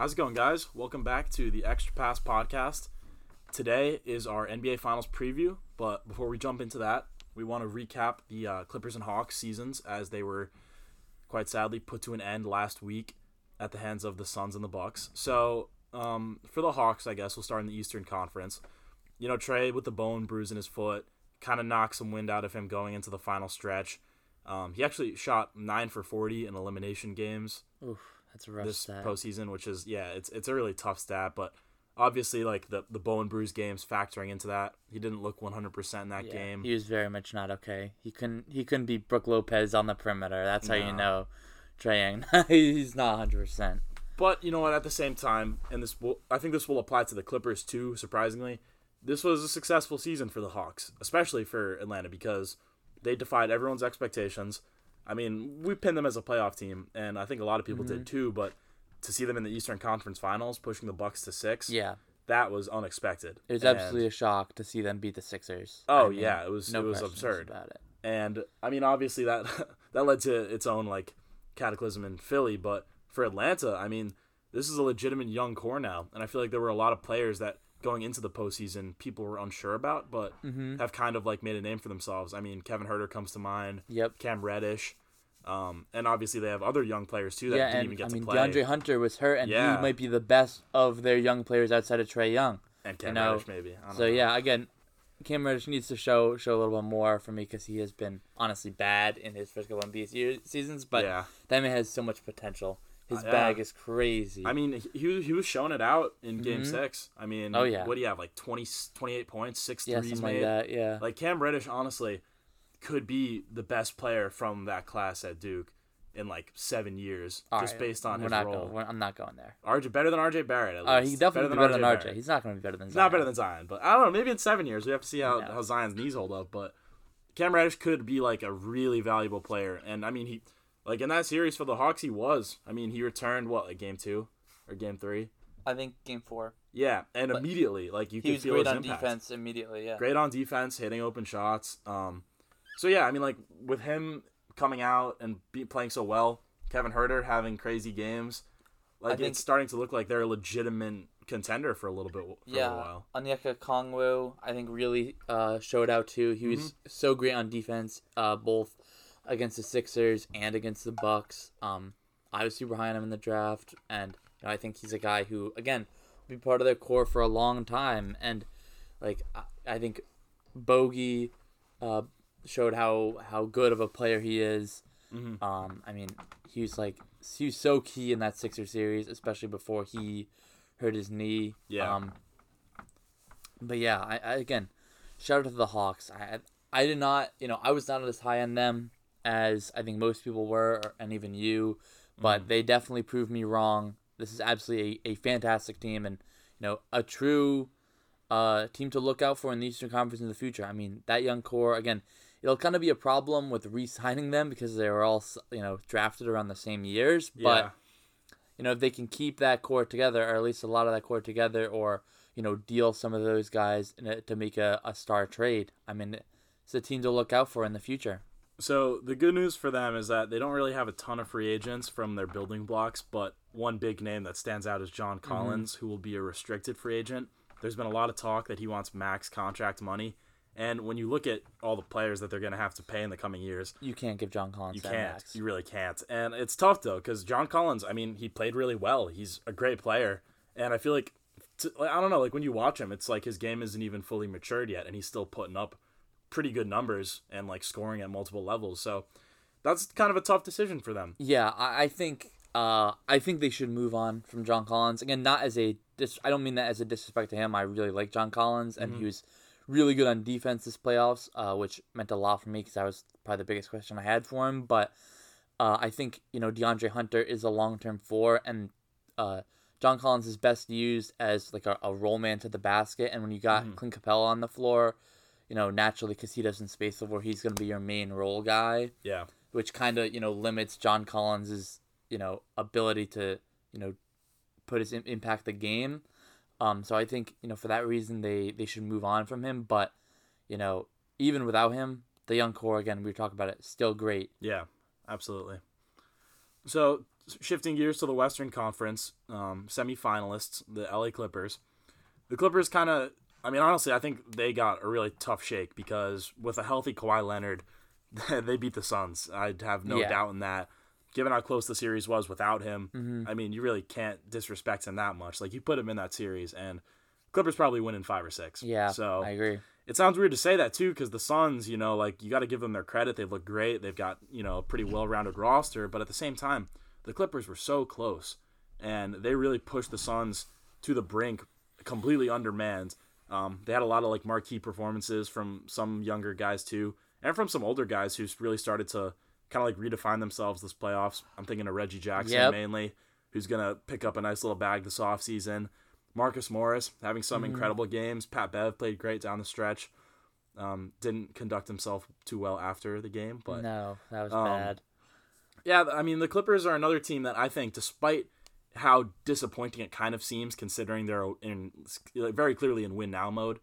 How's it going, guys? Welcome back to the Extra Pass podcast. Today is our NBA Finals preview, but before we jump into that, we want to recap the uh, Clippers and Hawks seasons as they were quite sadly put to an end last week at the hands of the Suns and the Bucks. So, um, for the Hawks, I guess we'll start in the Eastern Conference. You know, Trae with the bone bruise in his foot kind of knocked some wind out of him going into the final stretch. Um, he actually shot nine for forty in elimination games Oof, that's a rough this stat. postseason, which is yeah, it's it's a really tough stat, but obviously like the the bow and bruise games factoring into that, he didn't look one hundred percent in that Yeah, game. He was very much not okay. He couldn't he couldn't be Brook Lopez on the perimeter. That's how you know Trae Young. He's not hundred percent. But you know what? At the same time, and this will I think this will apply to the Clippers too. Surprisingly, this was a successful season for the Hawks, especially for Atlanta because they defied everyone's expectations. I mean, we pinned them as a playoff team, and I think a lot of people Mm-hmm. did too. But to see them in the Eastern Conference Finals, pushing the Bucks to six, Yeah. that was unexpected. It was And- absolutely a shock to see them beat the Sixers. Oh, I mean, yeah, it was- no it was absurd. about it. And I mean, obviously that that led to its own like cataclysm in Philly, but for Atlanta, I mean, this is a legitimate young core now, and I feel like there were a lot of players that going into the postseason people were unsure about, but Mm-hmm. have kind of like made a name for themselves. I mean, Kevin Huerter comes to mind, Yep. Cam Reddish, um, and obviously they have other young players too that Yeah, didn't and even get I to mean play. DeAndre Hunter was hurt, and Yeah. he might be the best of their young players outside of Trae Young. and Cam know, Reddish maybe. I don't So know. yeah, again, Cam Reddish needs to show show a little bit more for me because he has been honestly bad in his first couple NBA se- seasons. But yeah. that man has so much potential. His yeah. bag is crazy. I mean, he, he was showing it out in Game Mhm. Six. I mean, Oh, yeah. what do you have like 20, 28 points, six yeah, threes made? like that. Yeah. Like Cam Reddish, honestly, could be the best player from that class at Duke in like seven years, All just right, based on we're his role. Going, I'm not going there. RJ better than RJ Barrett. At least. Uh, he definitely better be better than RJ. He's not going to be better than. He's Zion. not better than Zion, but I don't know. Maybe in seven years we have to see how, No. how Zion's knees hold up. But Cam Reddish could be like a really valuable player, and I mean he, like in that series for the Hawks, he was. I mean he returned what like game two or game three. I think game four. Yeah, and But immediately like you He could was feel great on impact. defense immediately. Yeah. great on defense, hitting open shots. Um, so yeah, I mean, like with him coming out and be playing so well, Kevin Huerter having crazy games, like think- it's starting to look like they're a legitimate contender for a little bit for a Yeah, little while. Onyeka Okongwu, I think really uh, showed out too. He was Mm-hmm. so great on defense, uh, both against the Sixers and against the Bucks. Um, I was super high on him in the draft, and you know, I think he's a guy who, again, will be part of their core for a long time. And like, I, I think Bogi uh, showed how how good of a player he is. Mhm. Um, I mean, he was like he was so key in that Sixer series, especially before he hurt his knee. Yeah. Um, but yeah, I, I again, shout out to the Hawks. I I did not, you know, I was not as high on them as I think most people were, and even you, but they definitely proved me wrong. This is absolutely a, a fantastic team, and you know, a true uh, team to look out for in the Eastern Conference in the future. I mean, that young core again. It'll kind of be a problem with re-signing them because they were all, you know, drafted around the same years. Yeah, But you know, if they can keep that core together, or at least a lot of that core together, or you know, deal some of those guys in a, to make a, a star trade. I mean, it's a team to look out for in the future. So the good news for them is that they don't really have a ton of free agents from their building blocks, but one big name that stands out is John mm-hmm. Collins, who will be a restricted free agent. There's been a lot of talk that he wants max contract money, and when you look at all the players that they're going to have to pay in the coming years, You can't give John Collins you that can't. max. You really can't. And it's tough though because John Collins. I mean, he played really well. He's a great player, and I feel like I don't know. Like when you watch him, it's like his game isn't even fully matured yet, and he's still putting up pretty good numbers and like scoring at multiple levels. So that's kind of a tough decision for them. Yeah, I, I think uh, I think they should move on from John Collins. Again, not as a dis- I don't mean that as a disrespect to him. I really like John Collins, and he was really good on defense this playoffs, uh, which meant a lot for me because that was probably the biggest question I had for him. But uh, I think you know DeAndre Hunter is a long term four, and uh, John Collins is best used as like a, a roll man to the basket. And when you got Clint Capela on the floor, you know naturally because he doesn't space the floor, he's going to be your main role guy Yeah. which kind of you know limits John Collins's you know ability to you know put his im- impact the game. Um, so I think you know for that reason they they should move on from him. But you know even without him, the young core again we were talking about it still great. Yeah. Absolutely. So shifting gears to the Western Conference um, semifinalists, the LA Clippers. The Clippers kind of, I mean, honestly, I think they got a really tough shake because with a healthy Kawhi Leonard, they beat the Suns. I'd have no Yeah. doubt in that. Given how close the series was without him, Mm-hmm. I mean, you really can't disrespect him that much. Like you put him in that series, and Clippers probably win in five or six. Yeah, So I agree. it sounds weird to say that too, because the Suns, you know, like you got to give them their credit. They've looked great. They've got you know a pretty well-rounded roster, but at the same time, the Clippers were so close, and they really pushed the Suns to the brink, completely undermanned. Um, they had a lot of like marquee performances from some younger guys too, and from some older guys who's really started to kind of like redefine themselves this playoffs. I'm thinking of Reggie Jackson Yep. mainly, who's gonna pick up a nice little bag this offseason. Marcus Morris having some Mm-hmm. incredible games. Pat Bev played great down the stretch. Um, didn't conduct himself too well after the game, but no, that was um, bad. yeah, I mean the Clippers are another team that I think, despite how disappointing it kind of seems, considering they're in like, very clearly in win now mode.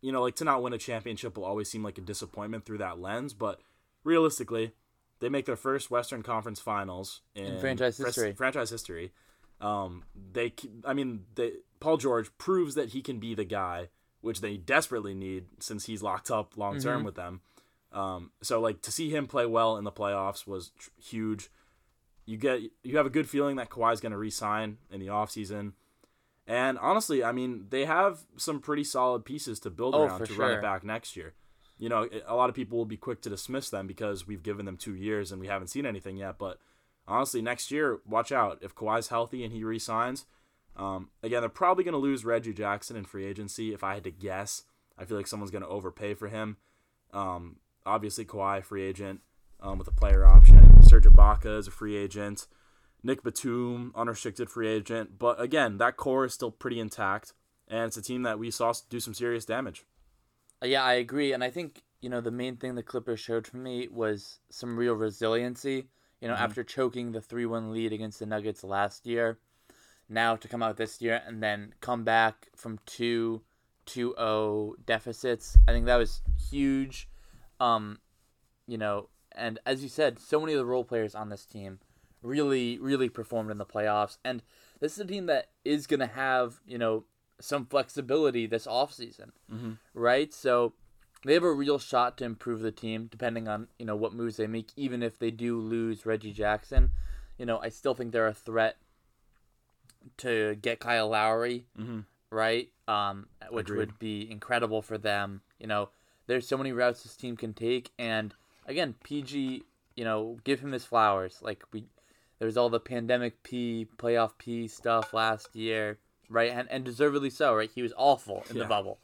You know, like to not win a championship will always seem like a disappointment through that lens, but realistically, they make their first Western Conference Finals in, franchise fres- history. Franchise history. Um, they, I mean, they, Paul George proves that he can be the guy, which they desperately need since he's locked up long term with them. Um, so like to see him play well in the playoffs was tr- huge. You get you have a good feeling that Kawhi's going to re-sign in the offseason. And honestly, I mean, they have some pretty solid pieces to build Oh, around to run it back next year. You know, a lot of people will be quick to dismiss them because we've given them 2 years and we haven't seen anything yet, but honestly, next year, watch out. If Kawhi's healthy and he re-signs, um, again, they're probably going to lose Reggie Jackson in free agency. If I had to guess, I feel like someone's going to overpay for him. Um, obviously, Kawhi, free agent um, with a player option. Serge Ibaka is a free agent. Nick Batum, unrestricted free agent. But again, that core is still pretty intact, and it's a team that we saw do some serious damage. Uh, Yeah, I agree, and I think you know the main thing the Clippers showed for me was some real resiliency. You know, Mm-hmm. after choking the three-one lead against the Nuggets last year, now to come out this year and then come back from two 2-0 deficits. I think that was huge. Um, you know, and as you said, so many of the role players on this team really, really performed in the playoffs. And this is a team that is going to have, you know, some flexibility this offseason, mm-hmm. right? So they have a real shot to improve the team depending on, you know, what moves they make, even if they do lose Reggie Jackson. You know, I still think they're a threat to get Kyle Lowry, Mm-hmm. right? Um, which Agreed. would be incredible for them. You know, there's so many routes this team can take, and again, PG, you know, give him his flowers. Like we, there was all the pandemic P, playoff P stuff last year, right? And and deservedly so, right? He was awful in Yeah. the bubble.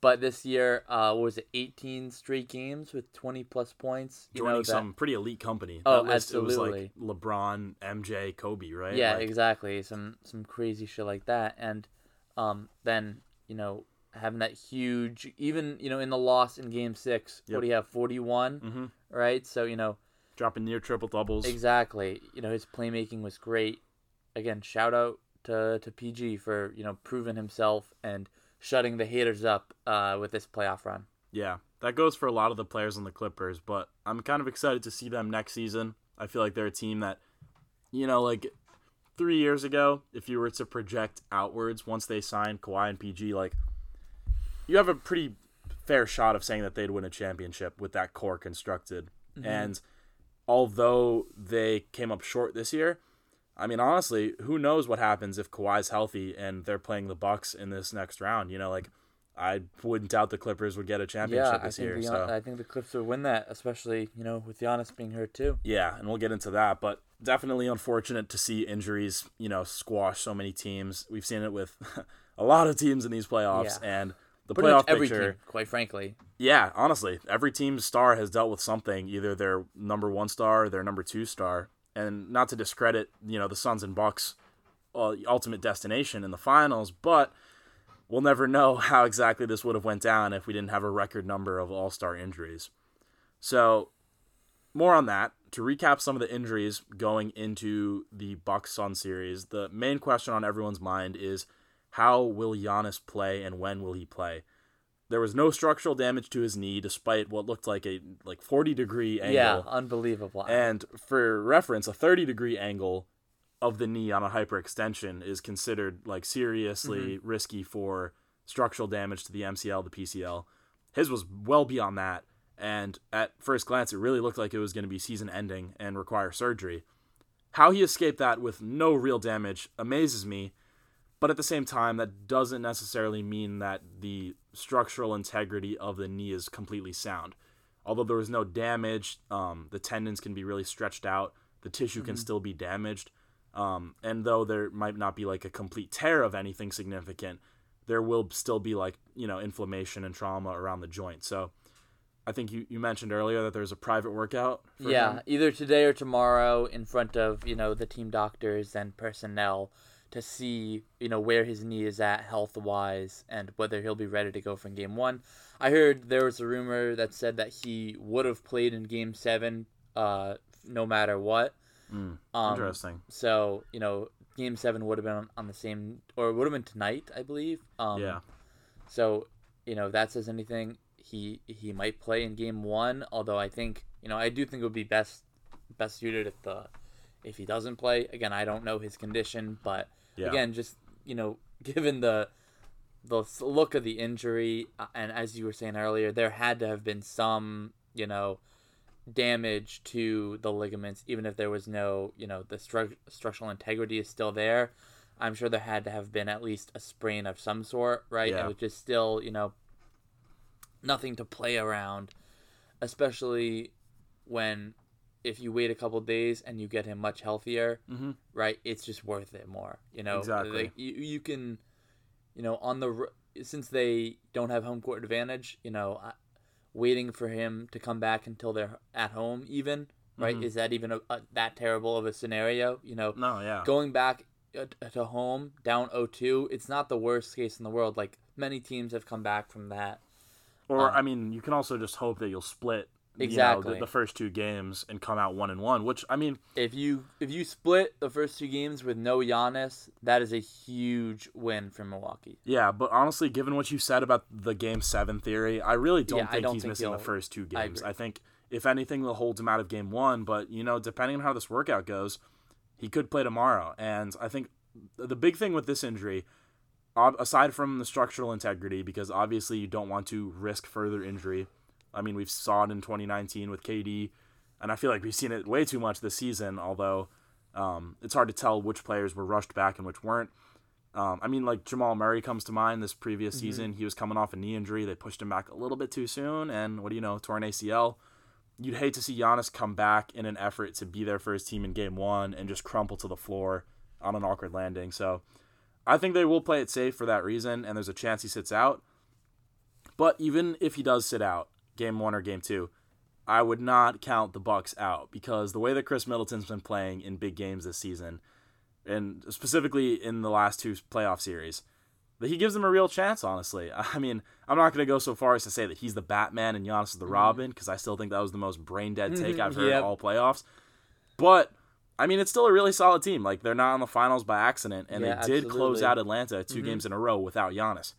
But this year, uh, what was it, 18 straight games with 20 plus points? You Joining know, that, some pretty elite company. Oh, That list, It was like LeBron, MJ, Kobe, right? Yeah, Like, exactly. Some some crazy shit like that, and um, then you know having that huge, even you know in the loss in Game Six, Yep. what do you have, forty one, Mhm. Right? So you know dropping near triple doubles. exactly. You know his playmaking was great. Again, shout out to to PG for you know proving himself and shutting the haters up uh, with this playoff run. Yeah, that goes for a lot of the players on the Clippers, but I'm kind of excited to see them next season. I feel like they're a team that, you know, like three years ago, if you were to project outwards once they signed Kawhi and PG, like you have a pretty fair shot of saying that they'd win a championship with that core constructed. Mm-hmm. And although they came up short this year, I mean, honestly, who knows what happens if Kawhi's healthy and they're playing the Bucks in this next round? You know, like I wouldn't doubt the Clippers would get a championship Yeah, this year. the, so I think the Clips would win that, especially you know with Giannis being hurt too. yeah, and we'll get into that. But definitely unfortunate to see injuries, you know, squash so many teams. We've seen it with a lot of teams in these playoffs, Yeah. and the Pretty playoff every picture. team, quite frankly. Yeah, honestly, every team's star has dealt with something, either their number one star or their number two star. And not to discredit, you know, the Suns and Bucks' uh, ultimate destination in the finals, but we'll never know how exactly this would have went down if we didn't have a record number of all-star injuries. So, more on that. To recap some of the injuries going into the Bucks Sun series, the main question on everyone's mind is how will Giannis play and when will he play? There was no structural damage to his knee, despite what looked like a like forty degree angle. Yeah, unbelievable. And for reference, a thirty degree angle of the knee on a hyperextension is considered like seriously Mm-hmm. risky for structural damage to the MCL, the PCL. His was well beyond that, and at first glance, it really looked like it was going to be season ending and require surgery. How he escaped that with no real damage amazes me, but at the same time, that doesn't necessarily mean that the structural integrity of the knee is completely sound. Although there was no damage, um, the tendons can be really stretched out, the tissue can still be damaged. Um, and though there might not be like a complete tear of anything significant, there will still be like, you know, inflammation and trauma around the joint. So I think you, you mentioned earlier that there's a private workout. For yeah, him. either today or tomorrow in front of, you know, the team doctors and personnel to see, you know, where his knee is at health wise and whether he'll be ready to go from game one. I heard there was a rumor that said that he would have played in game seven, uh, no matter what. Mm, Um, interesting. So, you know, game seven would have been on, on the same, or it would have been tonight, I believe. Um, yeah. So, you know, if that says anything, he he might play in game one. Although I think, you know, I do think it would be best best suited if the if he doesn't play. Again, I don't know his condition, but Yeah. again, just you know, given the the look of the injury, uh, and as you were saying earlier, there had to have been some, you know, damage to the ligaments, even if there was no, you know, the stru- structural integrity is still there. I'm sure there had to have been at least a sprain of some sort, right? Yeah. And which is still, you know, nothing to play around, especially when if you wait a couple days and you get him much healthier, Mhm. right? It's just worth it more, you know. Exactly. Like, you you can, you know, on the since they don't have home court advantage, you know, waiting for him to come back until they're at home, even right? Mhm. Is that even a, a, that terrible of a scenario? You know, No, yeah. going back to home down 0-2 it's not the worst case in the world like many teams have come back from that Or Um, I mean, you can also just hope that you'll split you know, Exactly. the, the first two games and come out one and one. Which I mean, if you if you split the first two games with no Giannis, that is a huge win for Milwaukee. yeah. But honestly, given what you said about the game seven theory, I really don't Yeah, I think don't he's think missing the first two games. agree. I, think if anything, they'll hold him out of game one. But you know, depending on how this workout goes, he could play tomorrow. And I think the big thing with this injury. Aside from the structural integrity, because obviously you don't want to risk further injury. I mean, we've saw it in 2019 with KD, and I feel like we've seen it way too much this season. Although um, it's hard to tell which players were rushed back and which weren't. Um, I mean, like Jamal Murray comes to mind this previous season. He was coming off a knee injury. They pushed him back a little bit too soon, and what do you know, torn ACL. You'd hate to see Giannis come back in an effort to be there for his team in game one and just crumple to the floor on an awkward landing. So I think they will play it safe for that reason, and there's a chance he sits out. But even if he does sit out, game one or game two, I would not count the Bucks out because the way that Khris Middleton's been playing in big games this season, and specifically in the last two playoff series, that he gives them a real chance. Honestly, I mean, I'm not going to go so far as to say that he's the Batman and Giannis is the mm-hmm. Robin because I still think that was the most brain dead take mm-hmm. I've heard Yep. all playoffs. But I mean, it's still a really solid team. Like they're not in the finals by accident, and Yeah, they did close out Atlanta 2 mm-hmm. games in a row without Giannis.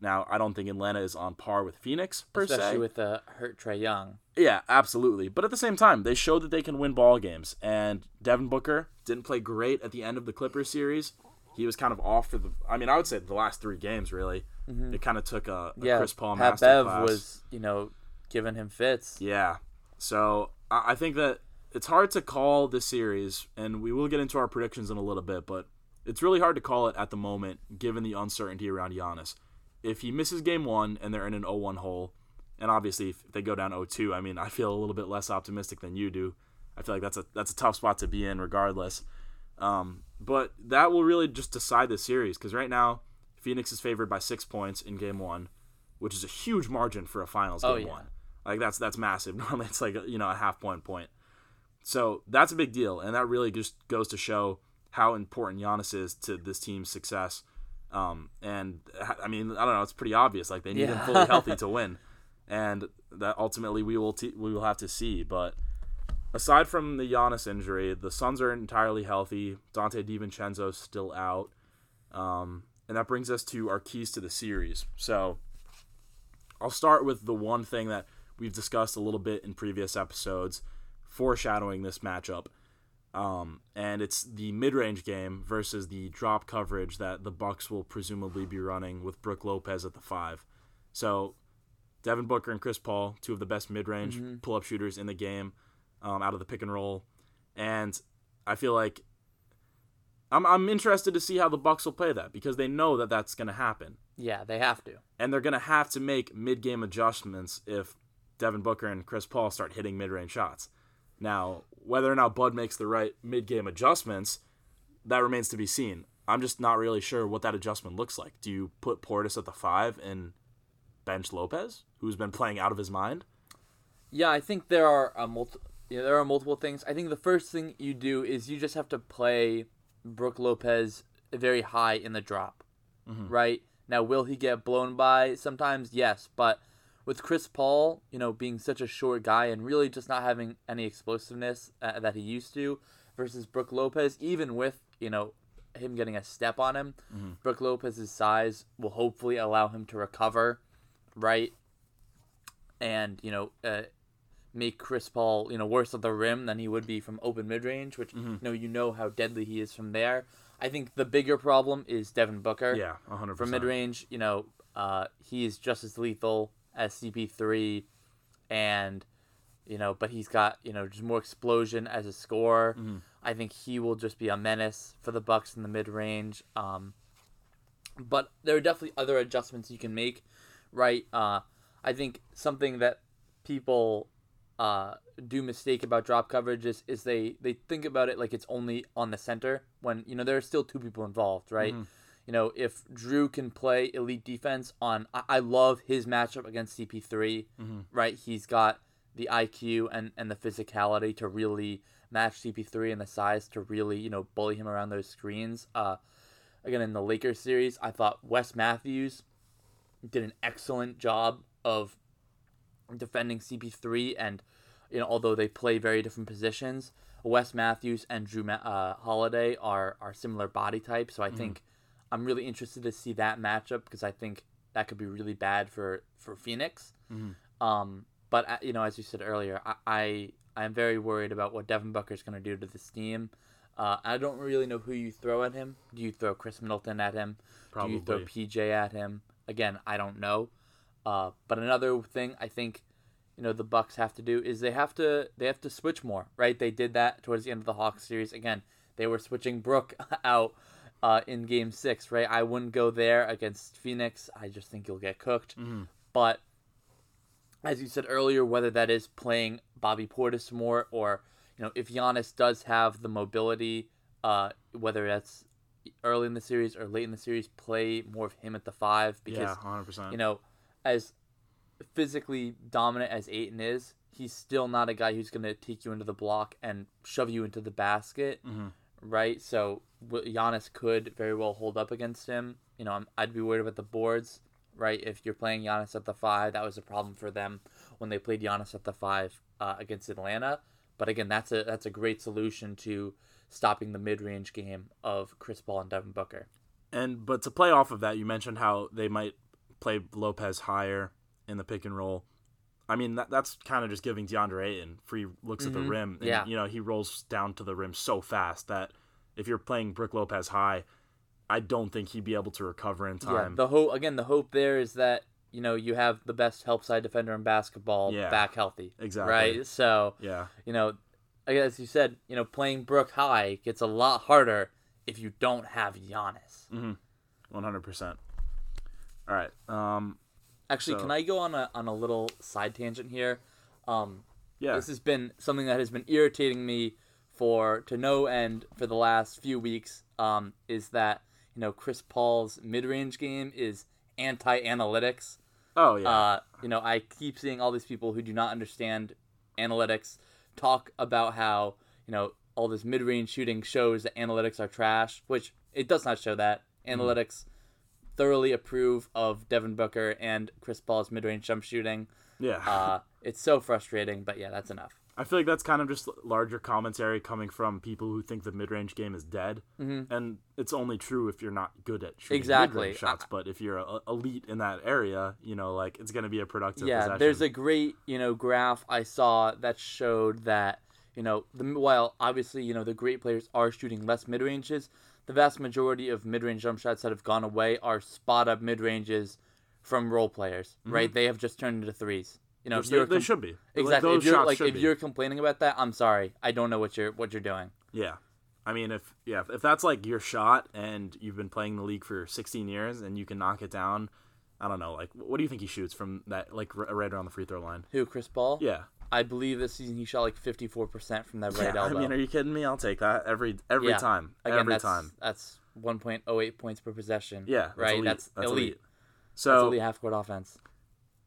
Now, I don't think Atlanta is on par with Phoenix per especially se. with the hurt Trae Young. Yeah, absolutely. But at the same time, they showed that they can win ball games. And Devin Booker didn't play great at the end of the Clippers series. He was kind of off for the. I mean, I would say the last three games really. It kind of took a, a Mm-hmm. Yeah, Chris Paul Pat Bev was you know giving him fits. Yeah. So I I think that it's hard to call this series, and we will get into our predictions in a little bit, but it's really hard to call it at the moment given the uncertainty around Giannis. If he misses game one and they're in an 0 1 hole, and obviously if they go down 0 2, I mean, I feel a little bit less optimistic than you do. I feel like that's a that's a tough spot to be in regardless. Um, but that will really just decide the series because right now Phoenix is favored by six points in game one, which is a huge margin for a finals game Oh, yeah. one. Like that's that's massive. Normally it's like you know a half point point. So that's a big deal, and that really just goes to show how important Giannis is to this team's success. Um, and I mean, I don't know, it's pretty obvious. Like they need him fully healthy to win, and that ultimately we will t- we will have to see. But aside from the Giannis injury, the Suns are entirely healthy. Donte DiVincenzo's still out, um, and that brings us to our keys to the series. So I'll start with the one thing that we've discussed a little bit in previous episodes, foreshadowing this matchup. Um, and it's the mid-range game versus the drop coverage that the Bucks will presumably be running with Brook Lopez at the five. So Devin Booker and Chris Paul, two of the best mid-range pull-up shooters in the game, um, out of the pick and roll, and I feel like I'm I'm interested to see how the Bucks will play that because they know that that's going to happen, Yeah, they have to. and they're going to have to make mid-game adjustments if Devin Booker and Chris Paul start hitting mid-range shots. Now, whether or not Bud makes the right mid-game adjustments, that remains to be seen. I'm just not really sure what that adjustment looks like. Do you put Portis at the five and bench Lopez, who's been playing out of his mind? Yeah, I think there are a multi- yeah, there are multiple things. I think the first thing you do is you just have to play Brook Lopez very high in the drop, mm-hmm. right? Now, will he get blown by sometimes? Yes, but with Chris Paul, you know, being such a short guy and really just not having any explosiveness uh, that he used to, versus Brook Lopez, even with you know him getting a step on him, Brook Lopez's size will hopefully allow him to recover, right? And you know, uh, make Chris Paul, you know, worse at the rim than he would be from open mid range, which you know you know how deadly he is from there. I think the bigger problem is Devin Booker. Yeah, 100%. From mid range, you know, uh, he is just as lethal as CP3, and you know, but he's got you know just more explosion as a scorer. I think he will just be a menace for the Bucks in the mid range. Um, but there are definitely other adjustments you can make, right? Uh, I think something that people uh, do mistake about drop coverage is, is they, they think about it like it's only on the center when you know there are still two people involved, right? You know, if Jrue can play elite defense on, I, I love his matchup against CP3, right? He's got the IQ and, and the physicality to really match CP3 and the size to really, you know, bully him around those screens. Uh, again, in the Lakers series, I thought Wes Matthews did an excellent job of defending CP3 and you know although they play very different positions Wes Matthews and Jrue Ma- uh, Holiday are are similar body types so I think I'm really interested to see that matchup because I think that could be really bad for for Phoenix. Um but uh, you know as you said earlier I I, I am very worried about what Devin Booker is going to do to this team. Uh, I don't really know who you throw at him. Do you throw Khris Middleton at him? Do you throw PJ at him? Again I don't know. Uh, but another thing I think you know the Bucks have to do is they have to they have to switch more, right? They did that towards the end of the Hawks series. Again, they were switching Brook out uh, in Game Six, right? I wouldn't go there against Phoenix. I just think you'll get cooked. But as you said earlier, whether that is playing Bobby Portis more or you know if Giannis does have the mobility, uh, whether that's early in the series or late in the series, play more of him at the five because Yeah, 100%. you know, as physically dominant as Ayton is, he's still not a guy who's going to take you into the block and shove you into the basket, right? So Giannis could very well hold up against him. You know, I'd be worried about the boards, right? If you're playing Giannis at the five, that was a problem for them when they played Giannis at the five uh, against Atlanta. But again, that's a that's a great solution to stopping the mid range game of Chris Paul and Devin Booker. And but to play off of that, you mentioned how they might play Lopez higher in the pick and roll. I mean, that, that's kind of just giving DeAndre Ayton free looks at the rim. And, Yeah. You know, he rolls down to the rim so fast that if you're playing Brook Lopez high, I don't think he'd be able to recover in Yeah, time. the hope again. The hope there is that you know you have the best help side defender in basketball Yeah. back healthy. Exactly. Right. So yeah. you know, as you said, you know, playing Brook high gets a lot harder if you don't have Giannis. Mm. 100%. All right. Um, Actually, So- can I go on a on a little side tangent here? Um, yeah. This has been something that has been irritating me for to no end for the last few weeks. Um, is that you know Chris Paul's mid range game is anti analytics. oh, yeah. Uh, you know, I keep seeing all these people who do not understand analytics talk about how you know all this mid-range shooting shows that analytics are trash, which it does not show that. Analytics thoroughly approve of Devin Booker and Chris Paul's mid-range jump shooting. yeah. Uh, it's so frustrating, but yeah, that's enough. I feel like that's kind of just larger commentary coming from people who think the mid-range game is dead, mm-hmm. and it's only true if you're not good at shooting Exactly. mid-range shots. but if you're a, elite in that area, you know, like it's going to be a productive. yeah possession. there's a great you know graph i saw that showed that You know, the while obviously you know the great players are shooting less mid ranges, the vast majority of mid range jump shots that have gone away are spot up mid ranges from role players. Mm-hmm. Right? They have just turned into threes. You know, they, you're they should be. Exactly. those if you're like if be. you're complaining about that, I'm sorry. I don't know what you're what you're doing. Yeah. I mean, if yeah, if that's like your shot and you've been playing the league for 16 years and you can knock it down, I don't know. Like, what do you think he shoots from that, like r- right around the free throw line? Who, Chris Paul? Yeah. I believe this season he shot like 54% from that right yeah. I mean, are you kidding me? I'll take that every every Yeah. time. Again, every that's, time. That's 1.08 points per possession. Yeah. That's right. Elite. That's, elite. That's So elite half court offense.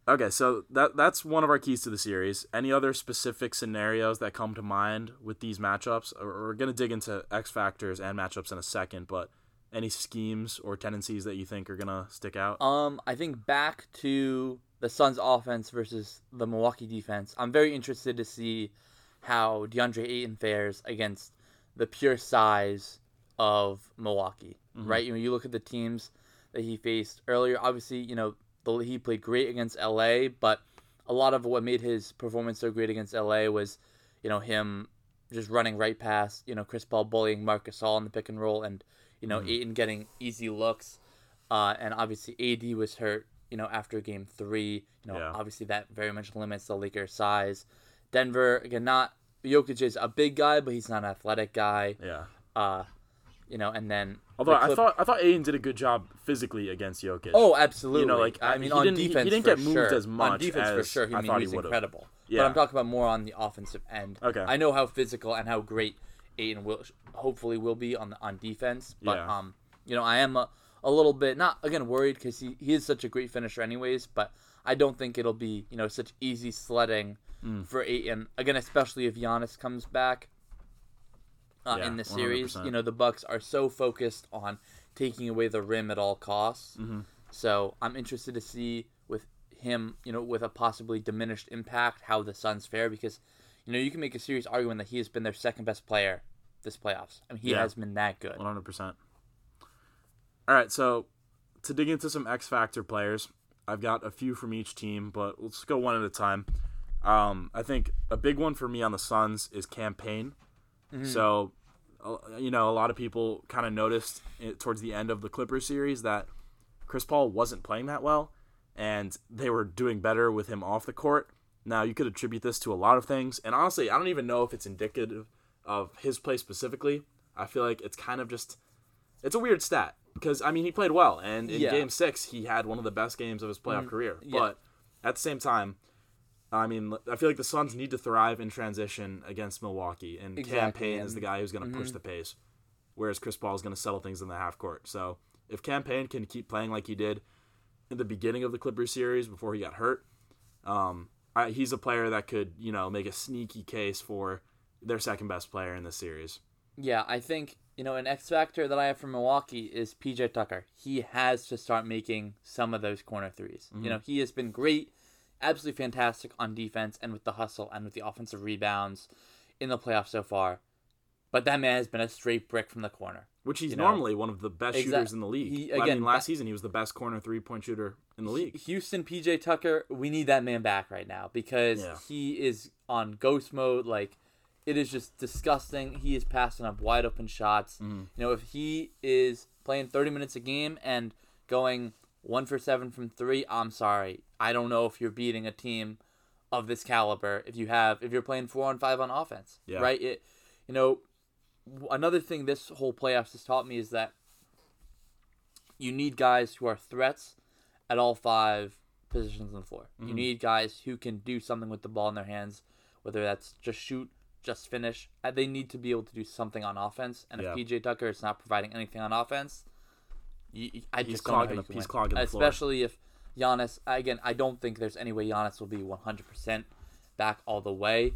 okay, so that that's one of our keys to the series. Any other specific scenarios that come to mind with these matchups? We're gonna dig into X factors and matchups in a second, but any schemes or tendencies that you think are gonna stick out? Um, I think back to the Suns offense versus the Milwaukee defense. I'm very interested to see how DeAndre Ayton fares against the pure size of Milwaukee. Right? You know, you look at the teams that he faced earlier. Obviously, you know, the, he played great against LA, but a lot of what made his performance so great against LA was, you know, him just running right past, you know, Chris Paul bullying Marcus All in the pick and roll and, you know, Ayton getting easy looks. Uh, and obviously AD was hurt, you know, after game three. You know, Yeah. obviously that very much limits the Lakers' size. Denver, again, not Jokic is a big guy, but he's not an athletic guy. yeah. Uh, you know, and then Although the I thought I thought Ayton did a good job physically against Jokic. Oh, absolutely. You know, like, I mean, he on didn't- he- he defense, didn't for get moved sure. as much on defense for sure. He, I mean, thought he he was would've. incredible. Yeah. But I'm talking about more on the offensive end. Okay. I know how physical and how great Ayton will hopefully will be on the, on defense, but Yeah. um, you know, I am a, a little bit not again worried because he, he is such a great finisher anyways. But I don't think it'll be you know such easy sledding Mm. for Ayton again, especially if Giannis comes back. Uh, Yeah, in the series, 100%. you know the Bucks are so focused on taking away the rim at all costs. Mhm. So I'm interested to see with him, you know, with a possibly diminished impact, how the Suns fare because, you know, you can make a serious argument that he has been their second best player this playoffs. I mean, he Yeah. has been that good. One hundred percent. All right, so to dig into some X Factor players, I've got a few from each team, but let's go one at a time. Um, I think a big one for me on the Suns is Cam Payne. So, uh, you know, a lot of people kind of noticed it, towards the end of the Clippers series that Chris Paul wasn't playing that well, and they were doing better with him off the court. Now, you could attribute this to a lot of things, and honestly, I don't even know if it's indicative of his play specifically. I feel like it's kind of just it's a weird stat because I mean he played well, and in Yeah. Game Six he had one of the best games of his playoff career. yeah. But at the same time, I mean I feel like the Suns need to thrive in transition against Milwaukee, and Exactly, Cam Payne is the guy who's going to push the pace, whereas Chris Paul is going to settle things in the half court. So if Cam Payne can keep playing like he did in the beginning of the Clippers series before he got hurt, um, I, he's a player that could you know make a sneaky case for their second best player in this series. Yeah, I think, you know, an X factor that I have for Milwaukee is PJ Tucker. He has to start making some of those corner 3s Mm-hmm. You know, he has been great, absolutely fantastic on defense and with the hustle and with the offensive rebounds in the playoffs so far. But that man has been a straight brick from the corner. Which he's You know? normally one of the best shooters in the league. he- I again, mean, last that- season he was the best corner three point shooter in the league. Houston PJ Tucker, we need that man back right now because Yeah. he is on ghost mode. Like it is just disgusting. He is passing up wide open shots. Mm-hmm. You know, if he is playing 30 minutes a game and going one for seven from three, I'm sorry. I don't know if you're beating a team of this caliber if you have if you're playing four on five on offense. Yeah. Right? It you know another thing this whole playoffs has taught me is that you need guys who are threats at all five positions on the floor. Mm-hmm. You need guys who can do something with the ball in their hands, whether that's just shoot, just finish. Uh, They need to be able to do something on offense. And Yeah. if PJ Tucker is not providing anything on offense, you, I He's just don't know clogging the- he's clogging the floor. Especially if Giannis. Again, I don't think there's any way Giannis will be 100% back all the way.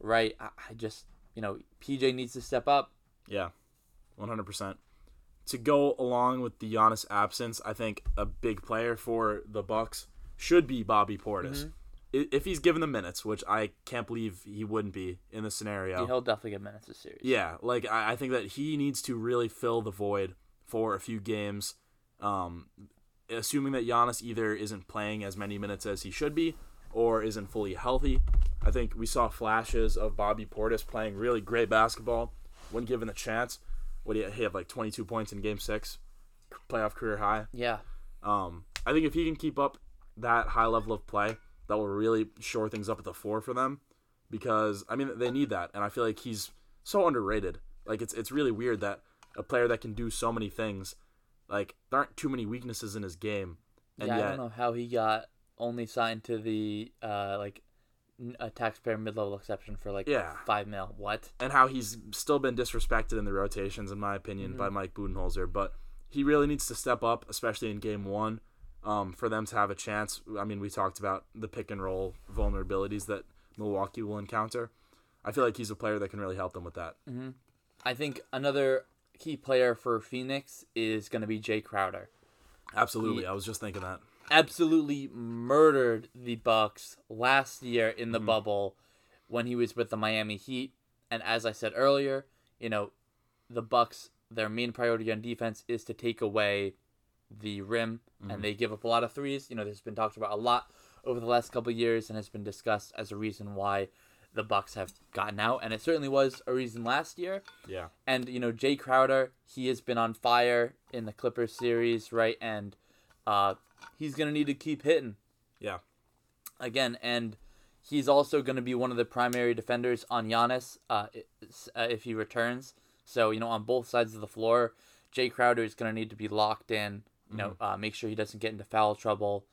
Right? I, I just you know PJ needs to step up. Yeah, one hundred percent. To go along with the Giannis absence, I think a big player for the Bucks should be Bobby Portis. Mm-hmm. If he's given the minutes, which I can't believe he wouldn't be in this scenario. He'll definitely get minutes this series. Yeah, like I, I think that he needs to really fill the void for a few games. Um, assuming that Giannis either isn't playing as many minutes as he should be, or isn't fully healthy. I think we saw flashes of Bobby Portis playing really great basketball when given the chance. What he he had like 22 points in Game Six, playoff career high. Yeah. Um, I think if he can keep up that high level of play, that will really shore things up at the four for them. Because I mean, they need that, and I feel like he's so underrated. Like it's it's really weird that a player that can do so many things, like there aren't too many weaknesses in his game, and yeah, yet I don't know how he got only signed to the uh like a taxpayer mid level exception for like Yeah. five mil. What? and how he's still been disrespected in the rotations, in my opinion, by Mike Budenholzer. But he really needs to step up, especially in game one, um, for them to have a chance. I mean, we talked about the pick and roll vulnerabilities that Milwaukee will encounter. I feel like he's a player that can really help them with that. I think another key player for Phoenix is going to be Jay Crowder. Absolutely, He- I was just thinking that. Absolutely murdered the Bucks last year in Mm-hmm. the bubble when he was with the Miami Heat. And as I said earlier, you know, the Bucks their main priority on defense is to take away the rim Mm-hmm. and they give up a lot of threes. You know, there's been talked about a lot over the last couple of years and has been discussed as a reason why the Bucks have gotten out and it certainly was a reason last year. Yeah, And you know, Jay Crowder, he has been on fire in the Clippers series, right? And uh, he's gonna need to keep hitting yeah, again, and he's also gonna be one of the primary defenders on Giannis uh, uh, if he returns. So you know, on both sides of the floor, Jay Crowder is gonna need to be locked in. You know, uh, make sure he doesn't get into foul trouble.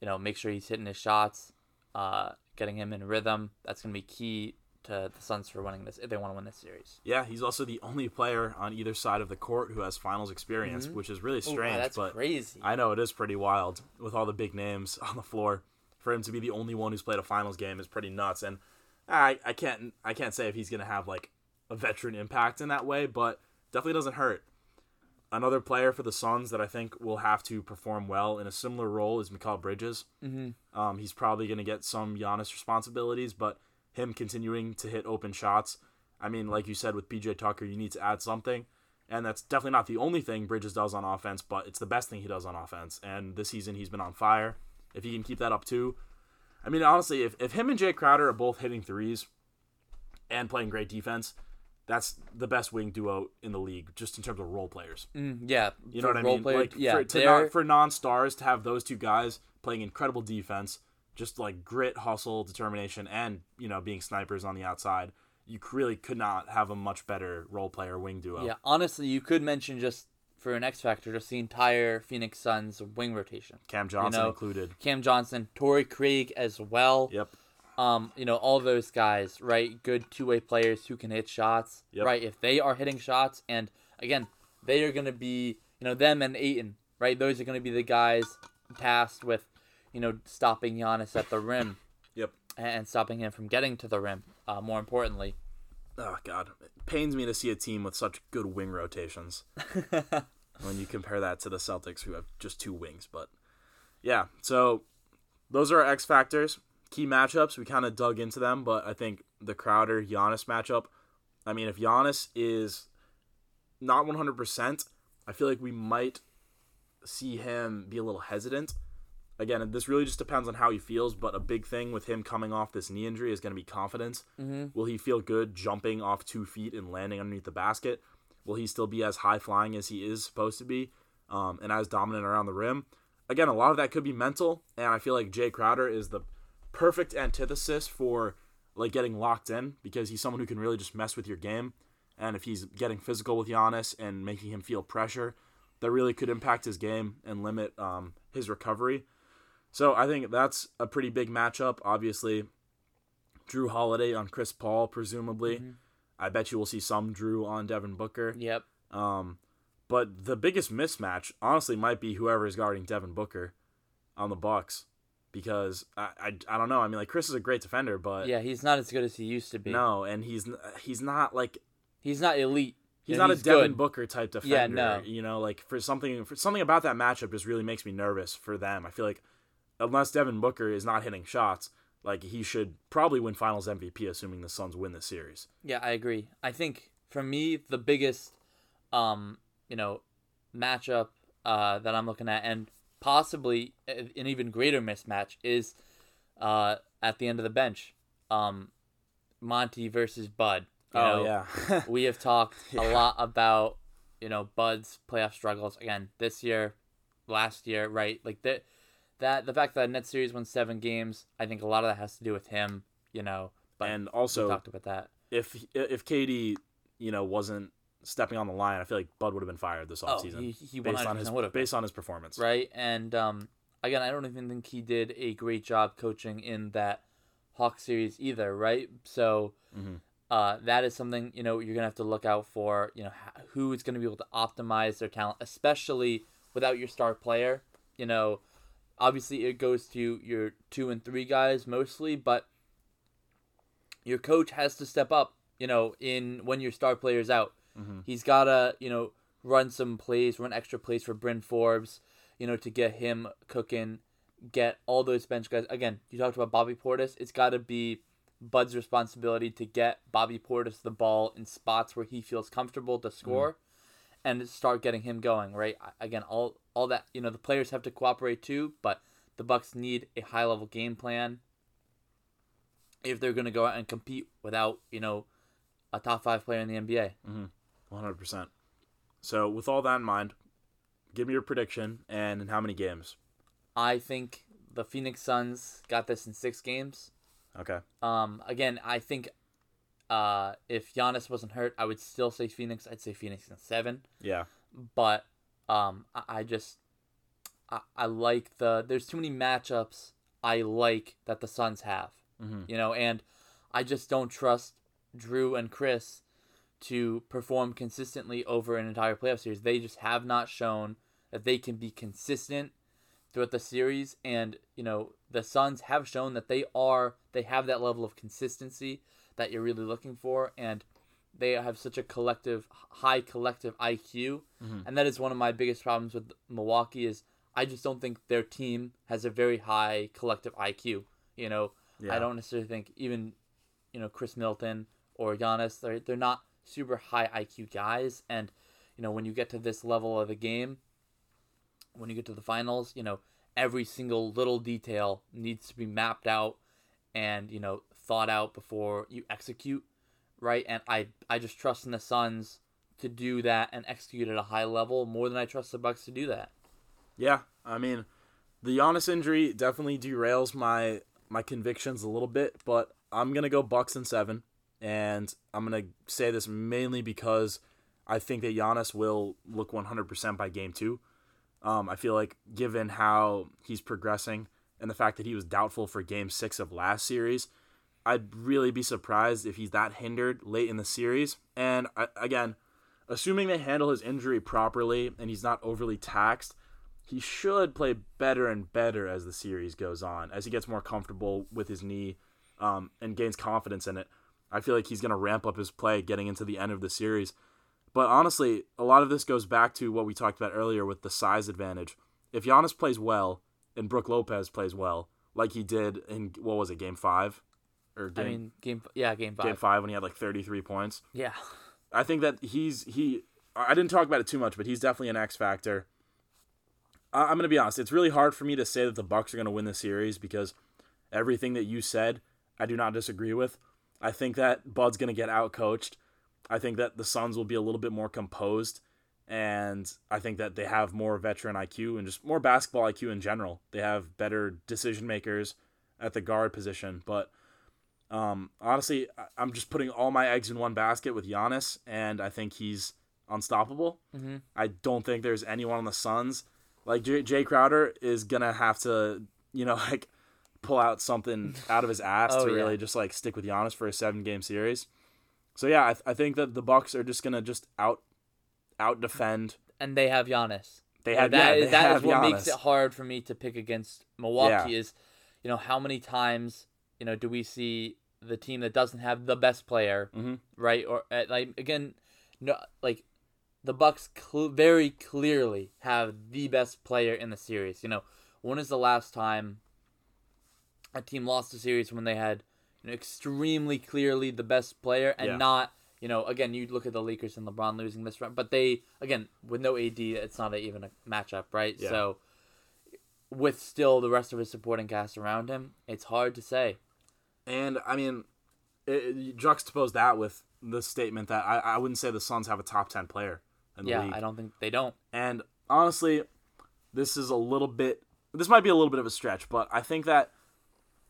You know, make sure he's hitting his shots, uh, getting him in rhythm. That's gonna be key to the Suns for winning this if they want to win this series. yeah. He's also the only player on either side of the court who has finals experience, which is really Ooh, strange. that's but crazy. I know it is pretty wild with all the big names on the floor. For him to be the only one who's played a finals game is pretty nuts. And I I can't I can't say if he's gonna have like a veteran impact in that way, but definitely doesn't hurt. Another player for the Suns that I think will have to perform well in a similar role is Mikal Bridges. Mm-hmm. Um, he's probably going to get some Giannis responsibilities, but him continuing to hit open shots. I mean, like you said with PJ Tucker, you need to add something. And that's definitely not the only thing Bridges does on offense, but it's the best thing he does on offense. And this season, he's been on fire. If he can keep that up too, I mean, honestly, if, if him and Jay Crowder are both hitting threes and playing great defense, that's the best wing duo in the league, just in terms of role players. Mm, yeah, You know for what I role mean? player- like yeah, for, to non, for non-stars to have those two guys playing incredible defense, just like grit, hustle, determination, and you know being snipers on the outside. You really could not have a much better role player wing duo. yeah. Honestly, you could mention just for an X factor, just the entire Phoenix Suns wing rotation. Cam Johnson know, included. Cam Johnson, Torrey Craig as well. Yep. Um, you know, all those guys, right? Good two way players who can hit shots. Yep. Right. If they are hitting shots and again, they are gonna be you know, them and Ayton, right? Those are gonna be the guys tasked with, you know, stopping Giannis at the rim Yep. and stopping him from getting to the rim. Uh, more importantly. Oh God, it pains me to see a team with such good wing rotations. when you compare that to the Celtics, who have just two wings. But yeah, so those are our X factors, key matchups. We kind of dug into them, but I think the Crowder Giannis matchup. I mean, if Giannis is not one hundred percent, I feel like we might see him be a little hesitant. Again, this really just depends on how he feels, but a big thing with him coming off this knee injury is going to be confidence. Will he feel good jumping off two feet and landing underneath the basket? Will he still be as high flying as he is supposed to be um, and as dominant around the rim? Again, a lot of that could be mental, and I feel like Jay Crowder is the perfect antithesis for like getting locked in because he's someone who can really just mess with your game. And if he's getting physical with Giannis and making him feel pressure, that really could impact his game and limit um, his recovery. So I think that's a pretty big matchup. Obviously, Jrue Holiday on Chris Paul, presumably. I bet you will see some Jrue on Devin Booker. Yep. Um, but the biggest mismatch, honestly, might be whoever is guarding Devin Booker on the Bucks, because I, I, I don't know. I mean, like Chris is a great defender, but Yeah, he's not as good as he used to be. no, and he's he's not like He's not elite. he's not a Devin good. Booker type defender. Yeah, no. You know, like for something for something about that matchup just really makes me nervous for them. I feel like unless Devin Booker is not hitting shots, like he should probably win Finals MVP, assuming the Suns win this series. Yeah, I agree. I think for me the biggest um, you know, matchup uh that I'm looking at and possibly an even greater mismatch is uh, at the end of the bench. Um, Monty versus Bud. You oh know, yeah. we have talked Yeah. a lot about you know Bud's playoff struggles again this year, last year, right? Like that, that the fact that Net Series won seven games, I think a lot of that has to do with him. You know, but and we also talked about that. if if KD, you know, wasn't stepping on the line, I feel like Bud would have been fired this Oh, offseason he he based on his would have based on his performance. right? And um, again, I don't even think he did a great job coaching in that Hawk series either, right? So Mhm. uh, that is something you know you're gonna have to look out for. You know who is gonna be able to optimize their talent, especially without your star player. You know, obviously it goes to your two and three guys mostly, but your coach has to step up. You know, in when your star player is out, Mm-hmm. He's got to, you know, run some plays, run extra plays for Bryn Forbes, you know, to get him cooking, get all those bench guys. Again, you talked about Bobby Portis. It's got to be Bud's responsibility to get Bobby Portis the ball in spots where he feels comfortable to mm-hmm. score. Mm-hmm. And start getting him going, right? Again, all all that you know, the players have to cooperate too, but the Bucks need a high level game plan if they're going to go out and compete without you know a top five player in the NBA. Mm-hmm. 100%. So, with all that in mind, give me your prediction and in how many games? I think the Phoenix Suns got this in six games. Okay. Um. Again, I think, uh, if Giannis wasn't hurt, I would still say Phoenix. I'd say Phoenix in seven. Yeah. But, um, I, I just, I, I like the. There's too many matchups I like that the Suns have. Mm-hmm. You know, and I just don't trust Jrue and Khris to perform consistently over an entire playoff series. They just have not shown that they can be consistent throughout the series and you know the Suns have shown that they are they have that level of consistency that you're really looking for and they have such a collective high collective IQ Mhm. and that is one of my biggest problems with Milwaukee is I just don't think their team has a very high collective IQ you know Yeah. I don't necessarily think even you know Khris Middleton or Giannis they're they're not super high IQ guys. And you know when you get to this level of the game when you get to the finals you know every single little detail needs to be mapped out and you know thought out before you execute right? And I I just trust in the Suns to do that and execute at a high level more than I trust the Bucks to do that. Yeah. I mean, the Giannis injury definitely derails my my convictions a little bit, but I'm gonna go Bucks in seven, and I'm gonna say this mainly because I think that Giannis will look 100% by game two. Um, I feel like given how he's progressing and the fact that he was doubtful for game six of last series, I'd really be surprised if he's that hindered late in the series. And I, again, assuming they handle his injury properly and he's not overly taxed, he should play better and better as the series goes on, as he gets more comfortable with his knee um, and gains confidence in it. I feel like he's going to ramp up his play getting into the end of the series. But honestly, a lot of this goes back to what we talked about earlier with the size advantage. If Giannis plays well and Brook Lopez plays well, like he did in what was it, Game Five, or game I mean game yeah game 5 Game Five when he had like thirty three points. yeah I think that he's he. I didn't talk about it too much, but he's definitely an X factor. I, I'm gonna be honest. It's really hard for me to say that the Bucks are gonna win the series because everything that you said, I do not disagree with. I think that Bud's gonna get outcoached. I think that the Suns will be a little bit more composed, and I think that they have more veteran IQ and just more basketball IQ in general. They have better decision makers at the guard position, but um, honestly, I'm just putting all my eggs in one basket with Giannis, and I think he's unstoppable. Mhm. I don't think there's anyone on the Suns like Jae, Jae Crowder is gonna have to, you know, like pull out something out of his ass Oh, to yeah. really just like stick with Giannis for a seven game series. So yeah, I, th- I think that the Bucks are just gonna just out out defend. and they have Giannis They have that yeah, is- that is what Giannis. makes it hard for me to pick against Milwaukee. Is you know how many times you know do we see the team that doesn't have the best player, Mhm. right? Or uh, like again, no, like the Bucks cl- very clearly have the best player in the series. You know, when is the last time a team lost a series when they had you know, extremely clearly the best player and Yeah. not you know again you look at the Lakers and LeBron losing this round, but they again with no AD it's not a, even a matchup, right? Yeah. So with still the rest of his supporting cast around him, it's hard to say. And I mean, it, it, juxtapose that with the statement that I, I wouldn't say the Suns have a top ten player in the Yeah, league. I don't think they don't. And honestly, this is a little bit. This might be a little bit of a stretch, but I think that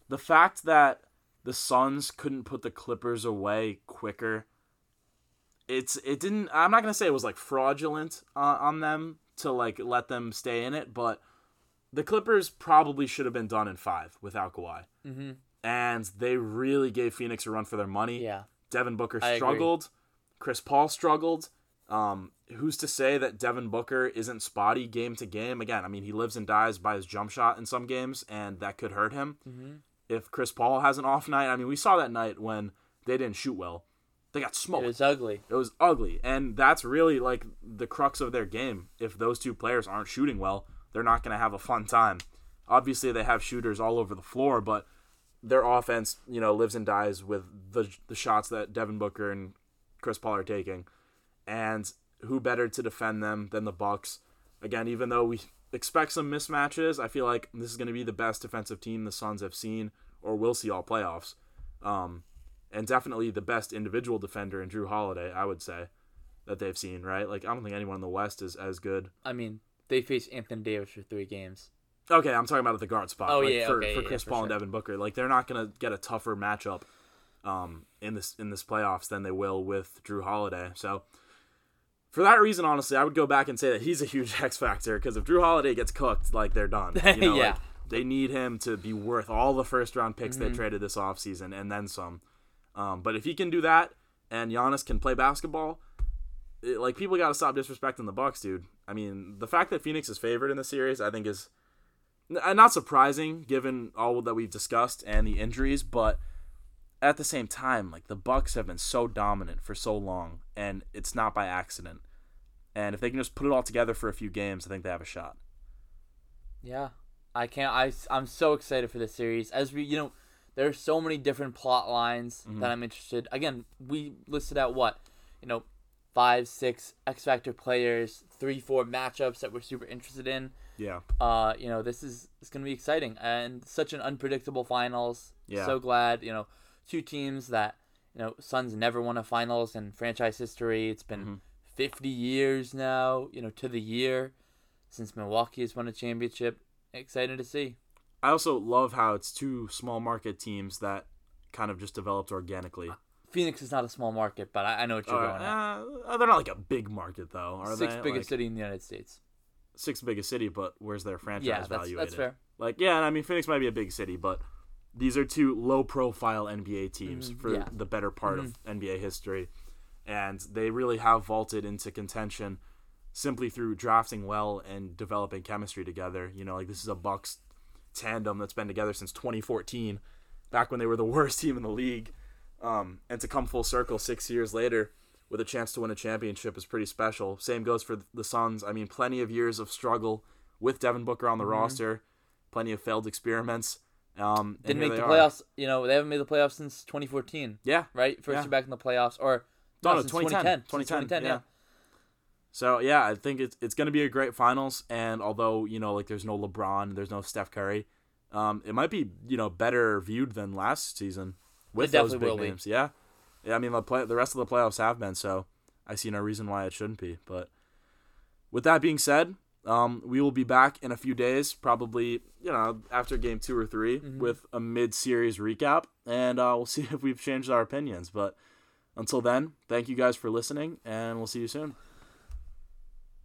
the fact that the Suns couldn't put the Clippers away quicker, it's it didn't. I'm not gonna say it was like fraudulent uh, on them to like let them stay in it, but the Clippers probably should have been done in five without Kawhi, Mm-hmm. and they really gave Phoenix a run for their money. Yeah. Devin Booker struggled. Chris Paul struggled. Um, who's to say that Devin Booker isn't spotty game to game? Again, I mean, he lives and dies by his jump shot in some games, and that could hurt him. Mm-hmm. If Chris Paul has an off night, I mean, we saw that night when they didn't shoot well. They got smoked. It was ugly. It was ugly, and that's really like the crux of their game. If those two players aren't shooting well, they're not going to have a fun time. Obviously, they have shooters all over the floor, but their offense, you know, lives and dies with the the shots that Devin Booker and Chris Paul are taking. And who better to defend them than the Bucks? Again, even though we expect some mismatches, I feel like this is going to be the best defensive team the Suns have seen or will see all playoffs. Um, and definitely the best individual defender in Jrue Holiday, I would say, that they've seen, right? Like I don't think anyone in the West is as good. I mean, they faced Anthony Davis for three games. Okay, I'm talking about at the guard spot. Oh, like, yeah, for, okay, for yeah, Chris for Paul and. Devin Booker. Like they're not gonna get a tougher matchup um, in this in this playoffs than they will with Jrue Holiday. So for that reason, honestly, I would go back and say that he's a huge X factor because if Jrue Holiday gets cooked, like they're done. You know, Yeah. like, they need him to be worth all the first round picks Mm-hmm. they traded this offseason and then some. Um, but if he can do that and Giannis can play basketball, it- like people got to stop disrespecting the Bucks, dude. I mean, the fact that Phoenix is favored in the series, I think is n- not surprising given all that we've discussed and the injuries, but at the same time, like the Bucks have been so dominant for so long, and it's not by accident. And if they can just put it all together for a few games, I think they have a shot. Yeah, I can't. I I'm so excited for this series. As we, you know, there are so many different plot lines Mm-hmm. that I'm interested. Again, we listed out what, you know, five, six X Factor players, three, four matchups that we're super interested in. Yeah, Uh, you know, this is it's gonna be exciting and such an unpredictable finals. Yeah. So glad, you know, two teams that you know Suns never won a finals in franchise history. It's been Mm-hmm. 50 years now, you know, to the year since Milwaukee has won a championship. Excited to see. I also love how it's two small market teams that kind of just developed organically. Phoenix is not a small market, but I, I know what you're Uh, going at. uh, they're not like a big market though, are Sixth they? biggest Like, city in the United States. sixth biggest city, but where's their franchise Yeah, that's value? that's at? fair. Like, yeah, I mean, Phoenix might be a big city, but these are two low-profile NBA teams Mhm, for yeah. the better part of NBA history, and they really have vaulted into contention simply through drafting well and developing chemistry together. You know, like this is a Bucks tandem that's been together since 2014, back when they were the worst team in the league, um, and to come full circle six years later with a chance to win a championship is pretty special. Same goes for the Suns. I mean, plenty of years of struggle with Devin Booker on the roster, plenty of failed experiments. Um, Didn't make the are. playoffs. You know, they haven't made the playoffs since 2014, Yeah, right? First Yeah. year back in the playoffs, or No, no, since 2010. 2010. Since 2010, yeah. So yeah, I think it's it's gonna be a great finals. And although you know, like there's no LeBron, there's no Steph Curry, um, it might be you know better viewed than last season with It those big will be. names. Yeah, yeah. I mean, the play the rest of the playoffs have been so. I see no reason why it shouldn't be. But with that being said, um, we will be back in a few days, probably you know after game two or 3 Mm-hmm. with a mid-series recap, and uh, we'll see if we've changed our opinions. But until then, thank you guys for listening, and we'll see you soon.